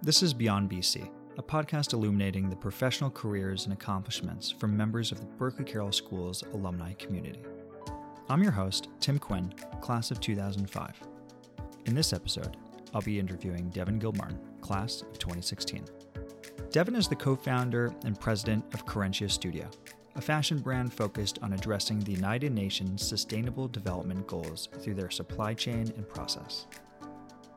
This is Beyond BC, a podcast illuminating the professional careers and accomplishments from members of the Berkeley Carroll School's alumni community. I'm your host, Tim Quinn, class of 2005. In this episode, I'll be interviewing Devin Gilmartin, class of 2016. Devin is the co founder and president of Querencia Studio, a fashion brand focused on addressing the United Nations Sustainable Development Goals through their supply chain and process.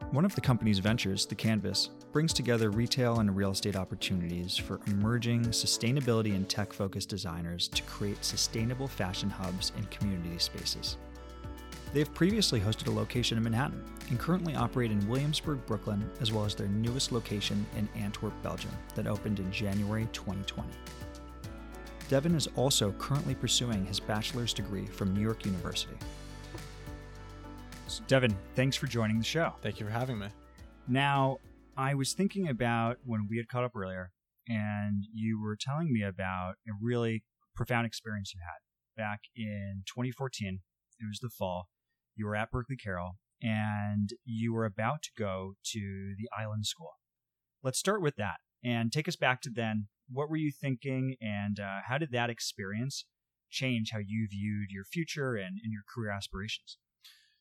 One of the company's ventures, The Canvas, brings together retail and real estate opportunities for emerging sustainability and tech focused designers to create sustainable fashion hubs and community spaces. They have previously hosted a location in Manhattan and currently operate in Williamsburg, Brooklyn, as well as their newest location in Antwerp, Belgium, that opened in January 2020. Devin is also currently pursuing his bachelor's degree from New York University. So Devin, thanks for joining the show. Thank you for having me. Now, I was thinking about when we had caught up earlier, and you were telling me about a really profound experience you had back in 2014. It was the fall. You were at Berkeley Carroll, and you were about to go to the Island School. Let's start with that and take us back to then. What were you thinking, and uh, how did that experience change how you viewed your future and, and your career aspirations?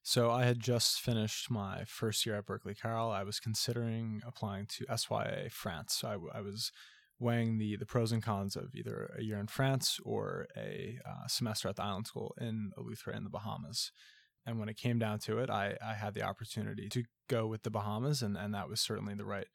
So I had just finished my first year at Berkeley Carroll. I was considering applying to SYA France. So I, w- I was weighing the the pros and cons of either a year in France or a uh, semester at the Island School in Eleuthera in the Bahamas. And when it came down to it, I, I had the opportunity to go with the Bahamas, and, and that was certainly the right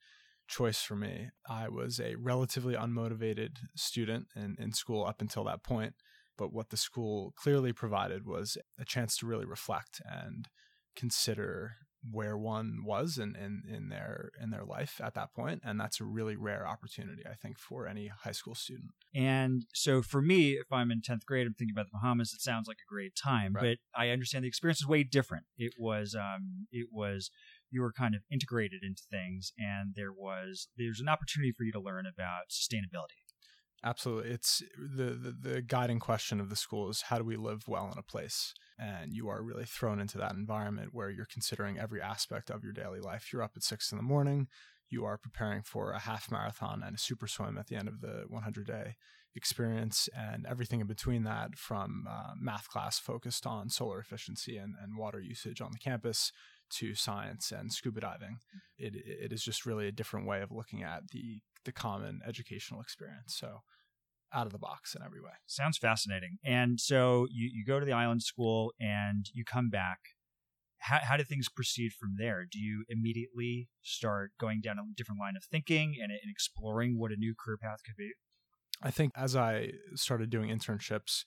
choice for me. I was a relatively unmotivated student in, in school up until that point. But what the school clearly provided was a chance to really reflect and consider where one was in, in, in their in their life at that point and that's a really rare opportunity i think for any high school student. And so for me if i'm in 10th grade i'm thinking about the bahamas it sounds like a great time right. but i understand the experience is way different. It was um it was you were kind of integrated into things and there was there's an opportunity for you to learn about sustainability Absolutely. It's the, the, the guiding question of the school is how do we live well in a place? And you are really thrown into that environment where you're considering every aspect of your daily life. You're up at six in the morning. You are preparing for a half marathon and a super swim at the end of the 100 day experience, and everything in between that from uh, math class focused on solar efficiency and, and water usage on the campus to science and scuba diving. It, it is just really a different way of looking at the the common educational experience. So out of the box in every way. Sounds fascinating. And so you, you go to the island school and you come back. How, how did things proceed from there? Do you immediately start going down a different line of thinking and, and exploring what a new career path could be? I think as I started doing internships,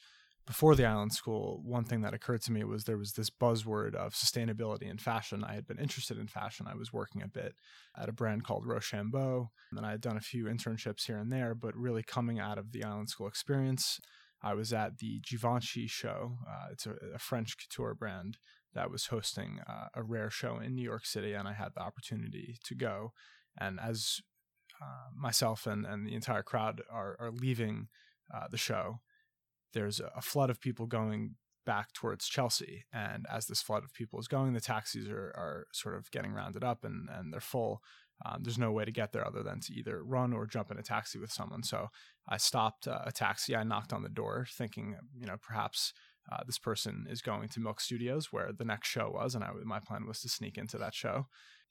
before the island school, one thing that occurred to me was there was this buzzword of sustainability in fashion. I had been interested in fashion. I was working a bit at a brand called Rochambeau, and I had done a few internships here and there, but really coming out of the island school experience, I was at the Givenchy show. Uh, it's a, a, French couture brand that was hosting uh, a rare show in New York City, and I had the opportunity to go. And as uh, myself and, and the entire crowd are, are leaving uh, the show, there's a flood of people going back towards Chelsea. And as this flood of people is going, the taxis are, are sort of getting rounded up and, and they're full. Um, there's no way to get there other than to either run or jump in a taxi with someone. So I stopped uh, a taxi. I knocked on the door, thinking, you know, perhaps uh, this person is going to Milk Studios, where the next show was, and I, my plan was to sneak into that show.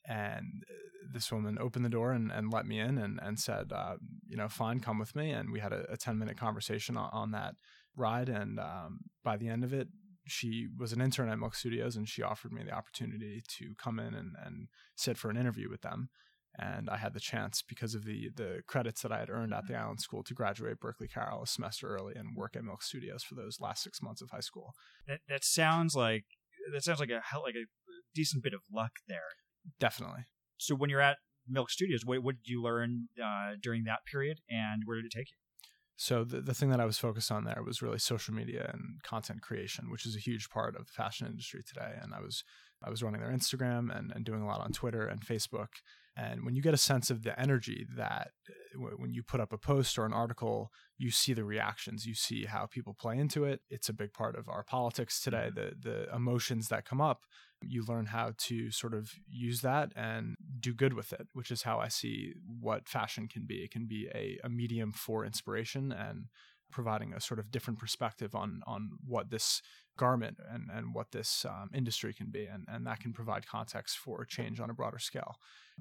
And uh, this woman opened the door and, and let me in and, and said, uh, you know, fine, come with me. And we had a, a 10 minute conversation on, on that ride. And um, by the end of it, she was an intern at Milk Studios and she offered me the opportunity to come in and, and sit for an interview with them. And I had the chance because of the the credits that I had earned at the Island School to graduate Berkeley Carroll a semester early and work at Milk Studios for those last six months of high school. That that sounds like that sounds like a like a decent bit of luck there. Definitely. So when you're at Milk Studios, what, what did you learn uh, during that period, and where did it take you? So the, the thing that I was focused on there was really social media and content creation, which is a huge part of the fashion industry today. And I was I was running their Instagram and, and doing a lot on Twitter and Facebook. And when you get a sense of the energy that uh, when you put up a post or an article, you see the reactions, you see how people play into it. It's a big part of our politics today. Mm-hmm. The the emotions that come up, you learn how to sort of use that and do good with it, which is how I see what fashion can be. It can be a, a medium for inspiration and providing a sort of different perspective on on what this garment and, and what this um, industry can be. And, and that can provide context for change on a broader scale.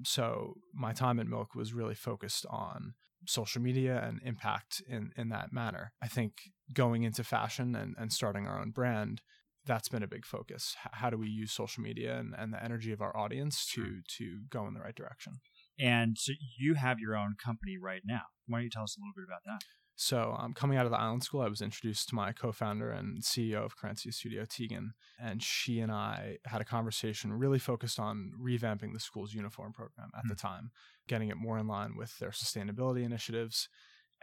So my time at Milk was really focused on social media and impact in, in that manner. I think going into fashion and, and starting our own brand, that's been a big focus. How do we use social media and, and the energy of our audience to to go in the right direction? And so you have your own company right now. Why don't you tell us a little bit about that? So, um, coming out of the Island School, I was introduced to my co-founder and CEO of Querencia Studio, Tegan, and she and I had a conversation really focused on revamping the school's uniform program at mm-hmm. the hmm. time, getting it more in line with their sustainability initiatives.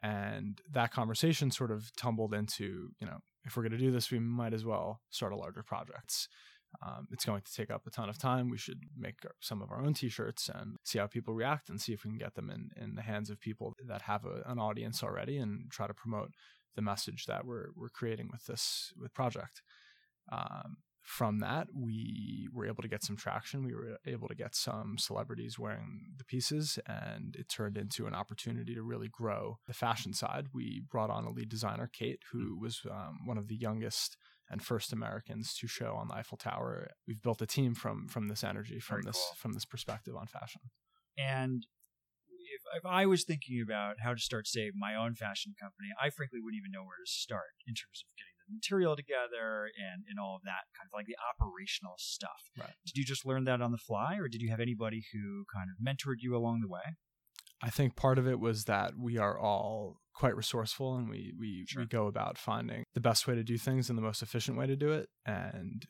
And that conversation sort of tumbled into, you know, if we're going to do this, we might as well start a larger project. Um, it's going to take up a ton of time. We should make some of our own T-shirts and see how people react, and see if we can get them in in the hands of people that have a, an audience already, and try to promote the message that we're we're creating with this with project. Um, from that, we were able to get some traction. We were able to get some celebrities wearing the pieces, and it turned into an opportunity to really grow the fashion side. We brought on a lead designer, Kate, who was um, one of the youngest and first Americans to show on the Eiffel Tower. We've built a team from from this energy, from Very this cool. from this perspective on fashion. And if, if I was thinking about how to start, say, my own fashion company, I frankly wouldn't even know where to start in terms of getting the material together and, and all of that kind of like the operational stuff. Right. Did you just learn that on the fly, or did you have anybody who kind of mentored you along the way? I think part of it was that we are all quite resourceful and we we, sure. we go about finding the best way to do things and the most efficient way to do it. And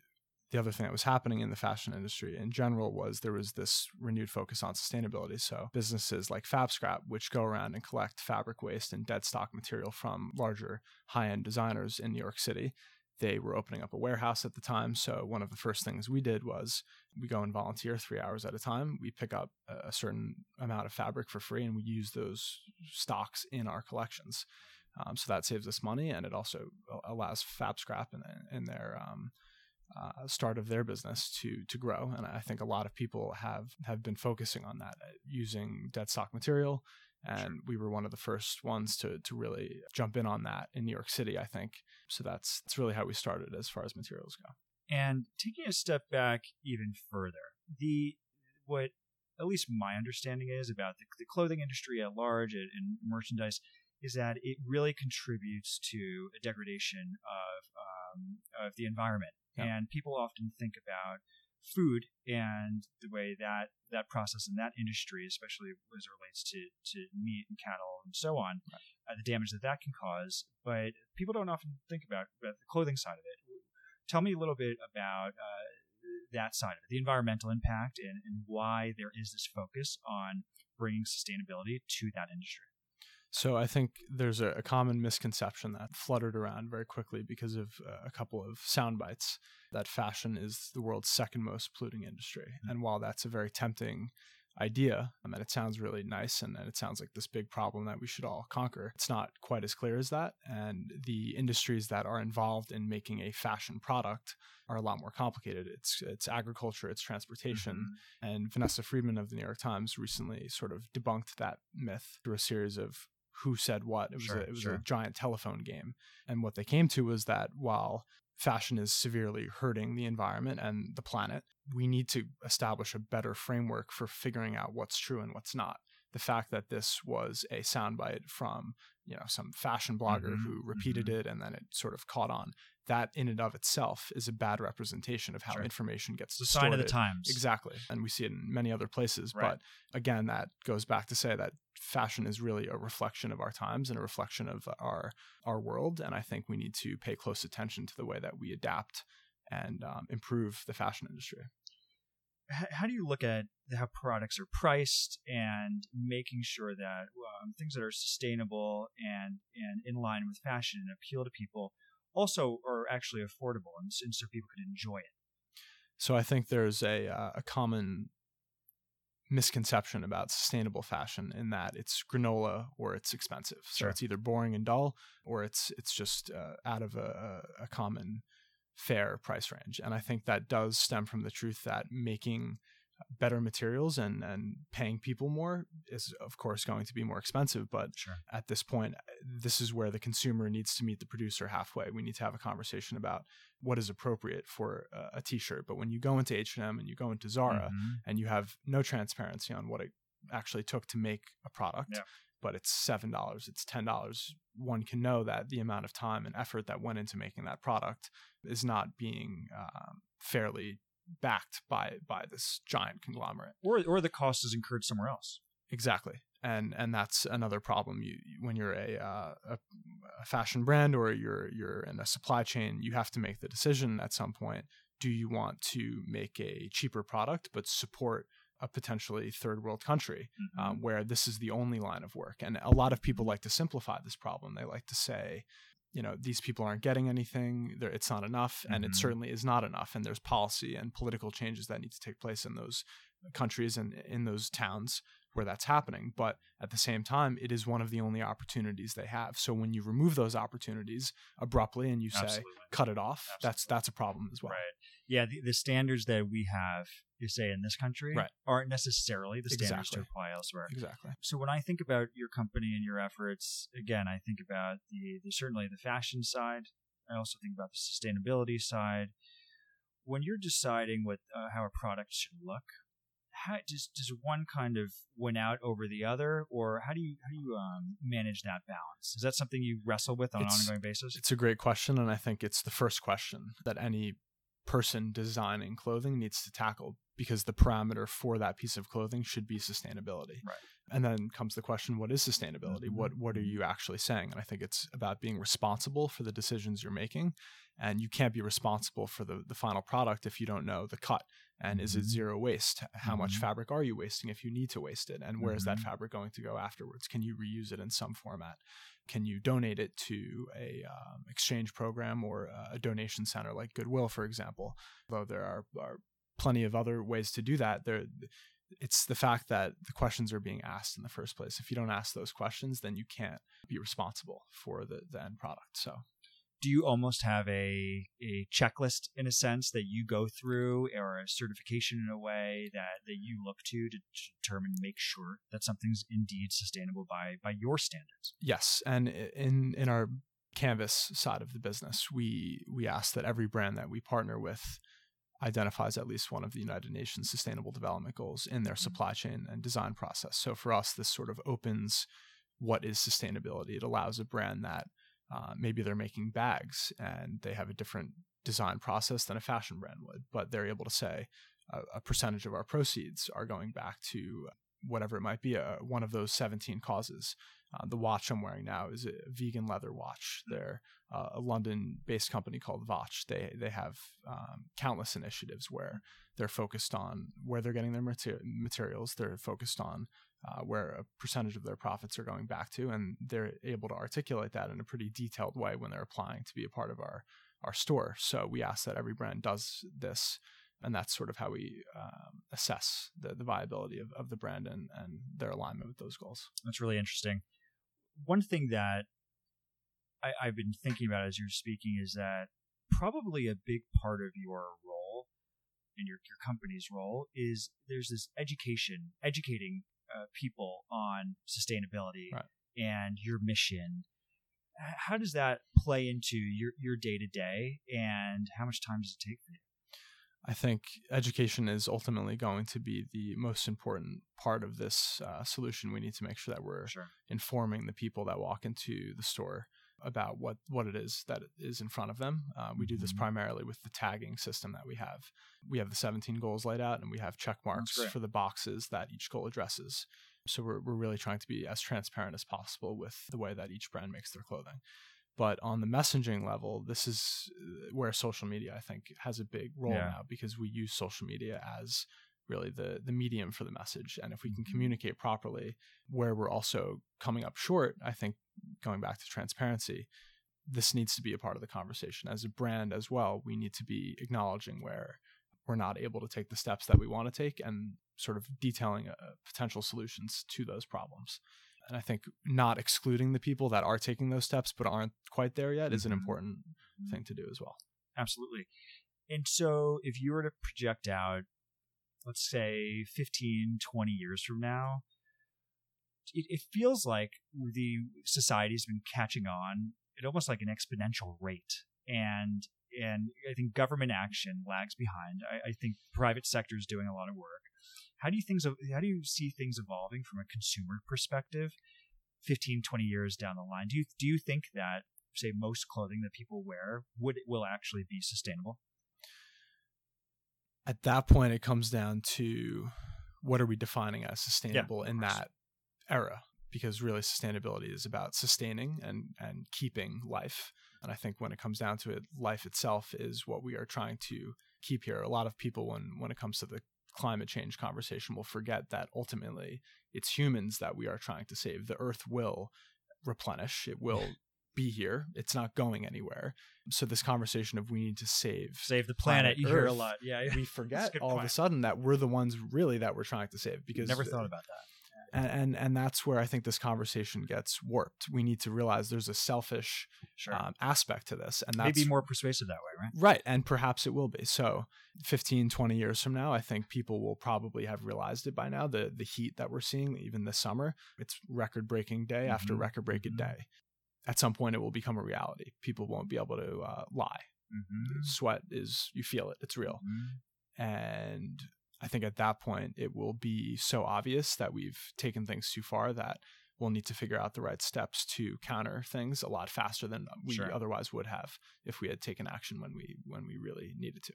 the other thing that was happening in the fashion industry in general was there was this renewed focus on sustainability. So businesses like FabScrap, which go around and collect fabric waste and dead stock material from larger high-end designers in New York City, they were opening up a warehouse at the time. So one of the first things we did was we go and volunteer three hours at a time. We pick up a certain amount of fabric for free, and we use those stocks in our collections. Um, so that saves us money, and it also allows FabScrap and in their um, uh, start of their business to to grow. And I think a lot of people have have been focusing on that, uh, using dead stock material and sure. we were one of the first ones to to really jump in on that in New York City, I think. So that's that's really how we started as far as materials go. And taking a step back even further, the what at least my understanding is about the, the clothing industry at large and, and, merchandise is that it really contributes to a degradation of um, of the environment. Yeah. And people often think about food and the way that that process in that industry, especially as it relates to, to meat and cattle and so on, right. uh, the damage that that can cause. But people don't often think about, about the clothing side of it. Tell me a little bit about uh, that side of it, the environmental impact, and, and why there is this focus on bringing sustainability to that industry. So I think there's a, a, common misconception that fluttered around very quickly because of uh, a couple of sound bites that fashion is the world's second most polluting industry. Mm-hmm. And while that's a very tempting idea and that it sounds really nice and, it sounds like this big problem that we should all conquer, it's not quite as clear as that. And the industries that are involved in making a fashion product are a lot more complicated. It's it's agriculture, it's transportation. Mm-hmm. And Vanessa Friedman of the New York Times recently sort of debunked that myth through a series of who said what. It was sure, a, it was sure. a giant telephone game. And what they came to was that while fashion is severely hurting the environment and the planet, we need to establish a better framework for figuring out what's true and what's not. The fact that this was a soundbite from, you know, some fashion blogger mm-hmm, who repeated mm-hmm. it and then it sort of caught on that in and of itself is a bad representation of how sure. information gets the sign of the times exactly and we see it in many other places right. but again that goes back to say that fashion is really a reflection of our times and a reflection of our our world and i think we need to pay close attention to the way that we adapt and um, improve the fashion industry how do you look at how products are priced and making sure that um, things that are sustainable and and in line with fashion and appeal to people also are actually affordable and, and so people can enjoy it. So I think there's a uh, a common misconception about sustainable fashion in that it's granola or it's expensive. So Sure. it's either boring and dull or it's it's just uh, out of a, a common fair price range. And I think that does stem from the truth that making better materials and and paying people more is of course going to be more expensive but Sure. at this point this is where the consumer needs to meet the producer halfway we need to have a conversation about what is appropriate for a, a t-shirt but when you go into H&M and you go into Zara Mhm. and you have no transparency on what it actually took to make a product Yeah. but it's seven dollars it's ten dollars one can know that the amount of time and effort that went into making that product is not being um, fairly backed by by this giant conglomerate Or or the cost is incurred somewhere else. exactly and and that's another problem you when you're a, uh, a a fashion brand or you're you're in a supply chain you have to make the decision at some point do you want to make a cheaper product but support a potentially third world country Mm-hmm. um, where this is the only line of work. And a lot of people like to simplify this problem. They like to say, you know, these people aren't getting anything, it's not enough, and Mhm. it certainly is not enough. And there's policy and political changes that need to take place in those countries and in those towns where that's happening. But at the same time, it is one of the only opportunities they have. So when you remove those opportunities abruptly and you say, Absolutely. cut it off, that's that's a problem as well. Right. Yeah, the, the standards that we have, you say in this country, Right. aren't necessarily the standards Exactly. to apply elsewhere. Exactly. So when I think about your company and your efforts, again, I think about the, the certainly the fashion side. I also think about the sustainability side. When you're deciding what uh, how a product should look, how does does one kind of win out over the other, or how do you how do you um, manage that balance? Is that something you wrestle with on It's- an ongoing basis? It's a great question, and I think it's the first question that any person designing clothing needs to tackle because the parameter for that piece of clothing should be sustainability. Right. And then comes the question, what is sustainability? Mhm. What what are you actually saying? And I think it's about being responsible for the decisions you're making. And you can't be responsible for the, the final product if you don't know the cut. And is it Mhm. zero waste? How much Mhm. fabric are you wasting if you need to waste it? And where is that Mhm. fabric going to go afterwards? Can you reuse it in some format? can you donate it to a um, exchange program or a donation center like Goodwill, for example? Though there are, are plenty of other ways to do that. There, it's the fact that the questions are being asked in the first place. If you don't ask those questions, then you can't be responsible for the, the end product. So do you almost have a a checklist in a sense that you go through or a certification in a way that that you look to to determine make sure that something's indeed sustainable by by your standards yes, and in in our canvas side of the business, we we ask that every brand that we partner with identifies at least one of the United Nations Sustainable Development Goals in their mm-hmm. supply chain and design process. So for us, this sort of opens what is sustainability. It allows a brand that uh, maybe they're making bags and they have a different design process than a fashion brand would, but they're able to say a, a percentage of our proceeds are going back to whatever it might be, uh, one of those 17 causes. Uh, the watch I'm wearing now is a vegan leather watch. They're uh, a London-based company called Votch. They they have um, countless initiatives where they're focused on where they're getting their mater- materials. They're focused on uh, where a percentage of their profits are going back to, and they're able to articulate that in a pretty detailed way when they're applying to be a part of our our store. So we ask that every brand does this, and that's sort of how we um, assess the, the viability of, of the brand and, and their alignment with those goals. that's really interesting one thing that I, i've been thinking about as you're speaking is that probably a big part of your role and your, your company's role is there's this education educating uh, people on sustainability Right. and your mission how does that play into your your day to day and how much time does it take for you I think education is ultimately going to be the most important part of this uh, solution. We need to make sure that we're sure informing the people that walk into the store about what, what it is that is in front of them. Uh, we do this Mhm. primarily with the tagging system that we have. We have the 17 goals laid out and we have check marks for the boxes that each goal addresses. So we're, we're really trying to be as transparent as possible with the way that each brand makes their clothing. But on the messaging level, this is uh, where social media, I think, has a big role Yeah. now because we use social media as really the the medium for the message. And if we can Mhm. communicate properly, where we're also coming up short, I think going back to transparency, this needs to be a part of the conversation. As a brand as well, we need to be acknowledging where we're not able to take the steps that we want to take and sort of detailing uh, potential solutions to those problems. And I think not excluding the people that are taking those steps but aren't quite there yet is an Mhm. important Mhm. thing to do as well. Absolutely. And so if you were to project out, let's say 15, 20 years from now, it, it feels like the society's been catching on at almost like an exponential rate. And and I think government action lags behind. I, I think private sector is doing a lot of work. How do you things how do you see things evolving from a consumer perspective 15, 20 years down the line? Do you do you think that say most clothing that people wear would will actually be sustainable? At that point, it comes down to what are we defining as sustainable in that era? Because really, sustainability is about sustaining and and keeping life. And I think when it comes down to it, life itself is what we are trying to keep here. A lot of people, when when it comes to the climate change conversation, will forget that ultimately it's humans that we are trying to save. The Earth will replenish. It will be here. It's not going anywhere. So this conversation of we need to save Save the Planet planet. you hear a lot. Yeah, yeah. we forget all of a sudden that we're the ones really that we're trying to save because Never thought about that. And, and and that's where I think this conversation gets warped. We need to realize there's a selfish Sure. um, aspect to this, and that's Maybe more persuasive that way, right? right. And perhaps it will be. So 15, 20 years from now, I think people will probably have realized it by now. The the heat that we're seeing, even this summer, it's record breaking day after Mhm. record breaking Mhm. day. At some point, it will become a reality. People won't be able to uh, lie. Mm-hmm. Sweat is you feel it. It's real. And I think at that point, it will be so obvious that we've taken things too far that we'll need to figure out the right steps to counter things a lot faster than we Sure. otherwise would have if we had taken action when we when we really needed to.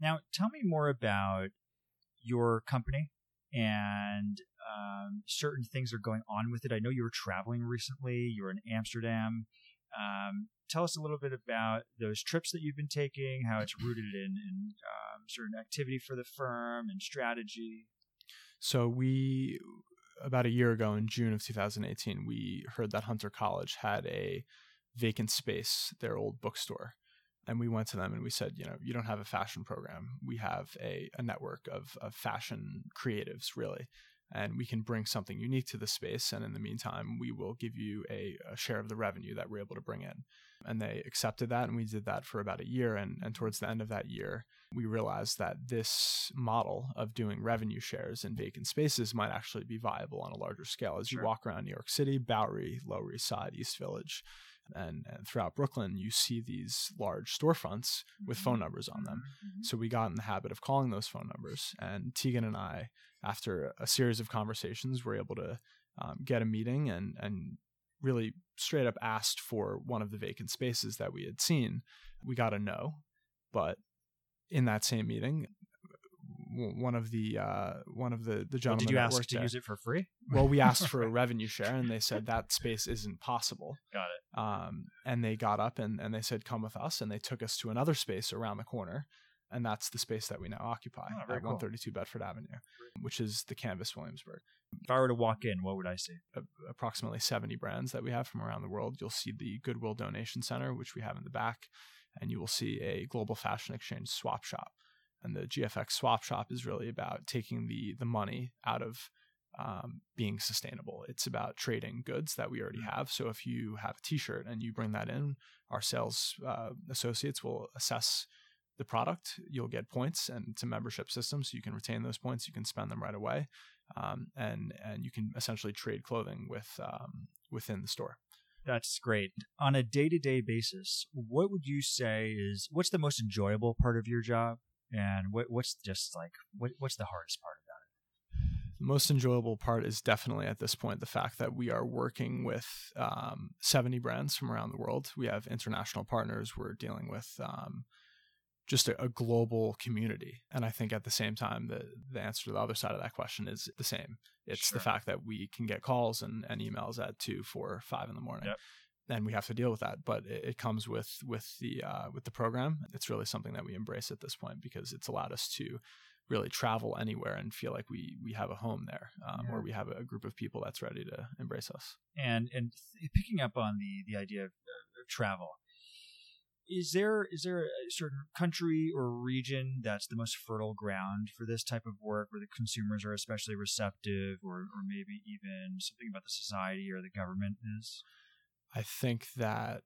Now, tell me more about your company and um, certain things are going on with it. I know you were traveling recently. You were in Amsterdam. Um, tell us a little bit about those trips that you've been taking, how it's rooted in, in um, certain activity for the firm and strategy. So we about a year ago in June of 2018, we heard that Hunter College had a vacant space, their old bookstore. And we went to them and we said, you know, you don't have a fashion program. We have a, a network of, of fashion creatives, really. And we can bring something unique to the space. And in the meantime, we will give you a, a share of the revenue that we're able to bring in. And they accepted that. And we did that for about a year. And, and towards the end of that year, we realized that this model of doing revenue shares in vacant spaces might actually be viable on a larger scale. As Sure. you walk around New York City, Bowery, Lower East Side, East Village, and, and throughout Brooklyn, you see these large storefronts with phone numbers on them. Mhm. So we got in the habit of calling those phone numbers. And Tegan and I, after a series of conversations, we were able to um, get a meeting and, and really straight up asked for one of the vacant spaces that we had seen. We got a no. But in that same meeting, one of the uh, one of the the Well, did you ask to there- use it for free? well, we asked for a revenue share, and they said that space isn't possible. Got it. Um, and they got up and, and they said, "Come with us," and they took us to another space around the corner, and that's the space that we now occupy Oh, at cool. 132 Bedford Avenue, which is the Canvas Williamsburg. If I were to walk in, what would I see? A- approximately 70 brands that we have from around the world. You'll see the Goodwill Donation Center, which we have in the back, and you will see a global fashion exchange swap shop. And the GFX swap shop is really about taking the the money out of um, being sustainable. It's about trading goods that we already have. So if you have a T-shirt and you bring that in, our sales uh, associates will assess the product. You'll get points, and it's a membership system, so you can retain those points. You can spend them right away, um, and and you can essentially trade clothing with um, within the store. That's great. On a day to day basis, what would you say is what's the most enjoyable part of your job, and what what's just like what what's the hardest part about it? The most enjoyable part is definitely at this point the fact that we are working with um, 70 brands from around the world. We have international partners. We're dealing with um, just a, a global community. And I think at the same time, the, the answer to the other side of that question is the same. It's Sure. the fact that we can get calls and, and emails at two, four, five in the morning. Yep. And we have to deal with that, but it, it comes with with the uh, with the program. It's really something that we embrace at this point because it's allowed us to really travel anywhere and feel like we we have a home there, um, Yeah. or we have a group of people that's ready to embrace us. And and picking up on the the idea of, uh, of travel, is there is there a certain country or region that's the most fertile ground for this type of work where the consumers are especially receptive or, or maybe even something about the society or the government is i think that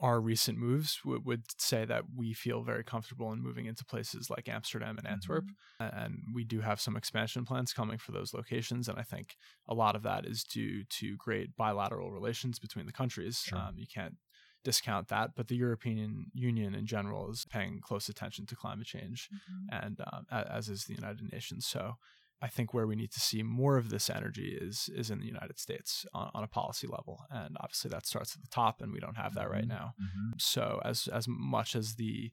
our recent moves w- would say that we feel very comfortable in moving into places like Amsterdam and Antwerp. Mm-hmm. And we do have some expansion plans coming for those locations. And I think a lot of that is due to great bilateral relations between the countries. Sure. Um, you can't discount that, but the European Union in general is paying close attention to climate change, mm-hmm. and um, as is the United Nations. So I think where we need to see more of this energy is is in the United States on, on, a policy level, and obviously that starts at the top, and we don't have that right mm-hmm. now. Mm-hmm. So as as much as the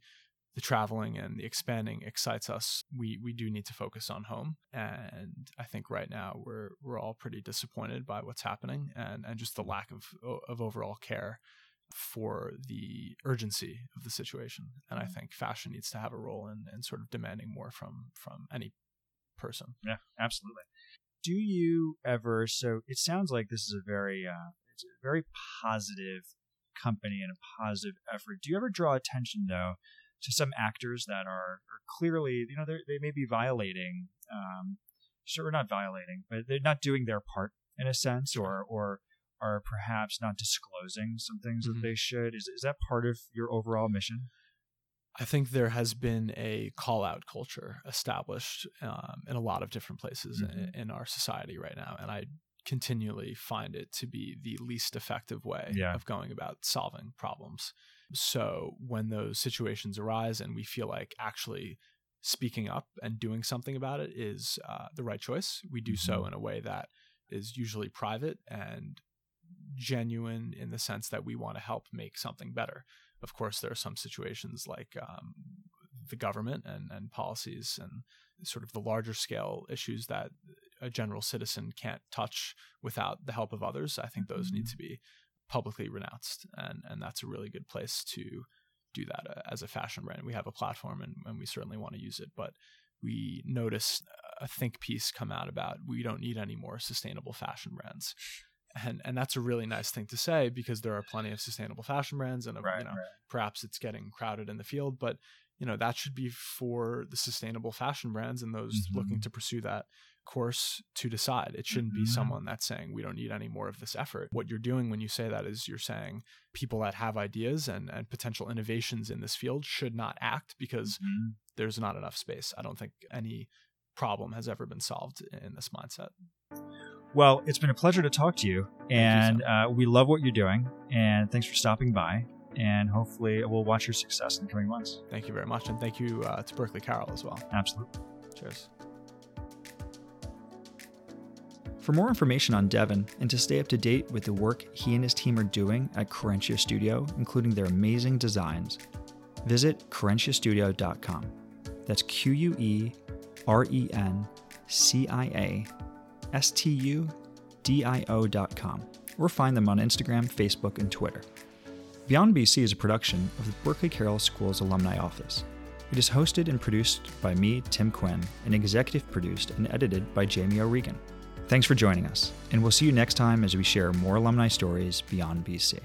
the traveling and the expanding excites us, we we do need to focus on home, and I think right now we're we're all pretty disappointed by what's happening and and just the lack of of overall care for the urgency of the situation. And I mm-hmm. think fashion needs to have a role in, in sort of demanding more from from any person. Yeah, absolutely. Do you ever? So it sounds like this is a very uh, it's a very positive company and a positive effort. Do you ever draw attention though to some actors that are, are clearly you know they may be violating, um, sure not violating, but they're not doing their part in a sense, or or are perhaps not disclosing some things mm-hmm. that they should. Is is that part of your overall mission? I think there has been a call out culture established um, in a lot of different places mm-hmm. in, in, our society right now. And I continually find it to be the least effective way yeah. of going about solving problems. So when those situations arise and we feel like actually speaking up and doing something about it is uh, the right choice, we do mm-hmm. so in a way that is usually private and genuine in the sense that we want to help make something better. Of course, there are some situations like um, the government and, and policies and sort of the larger scale issues that a general citizen can't touch without the help of others. I think those mm-hmm. need to be publicly renounced, and and that's a really good place to do that uh, as a fashion brand. We have a platform, and, and we certainly want to use it, but we noticed a think piece come out about we don't need any more sustainable fashion brands and and that's a really nice thing to say because there are plenty of sustainable fashion brands and right, you know right. perhaps it's getting crowded in the field but you know that should be for the sustainable fashion brands and those mm-hmm. looking to pursue that course to decide it shouldn't mm-hmm. be someone that's saying we don't need any more of this effort what you're doing when you say that is you're saying people that have ideas and and potential innovations in this field should not act because mm-hmm. there's not enough space i don't think any problem has ever been solved in this mindset well, it's been a pleasure to talk to you, and you, uh, we love what you're doing. And thanks for stopping by. And hopefully, we'll watch your success in the coming months. Thank you very much, and thank you uh, to Berkeley Carroll as well. Absolutely. Cheers. For more information on Devin and to stay up to date with the work he and his team are doing at Querencia Studio, including their amazing designs, visit querenciastudio.com. That's Q U E R E N C I A studio.com, or find them on Instagram, Facebook, and Twitter. Beyond BC is a production of the Berkeley Carroll School's Alumni Office. It is hosted and produced by me, Tim Quinn, and executive produced and edited by Jamie O'Regan. Thanks for joining us, and we'll see you next time as we share more alumni stories beyond BC.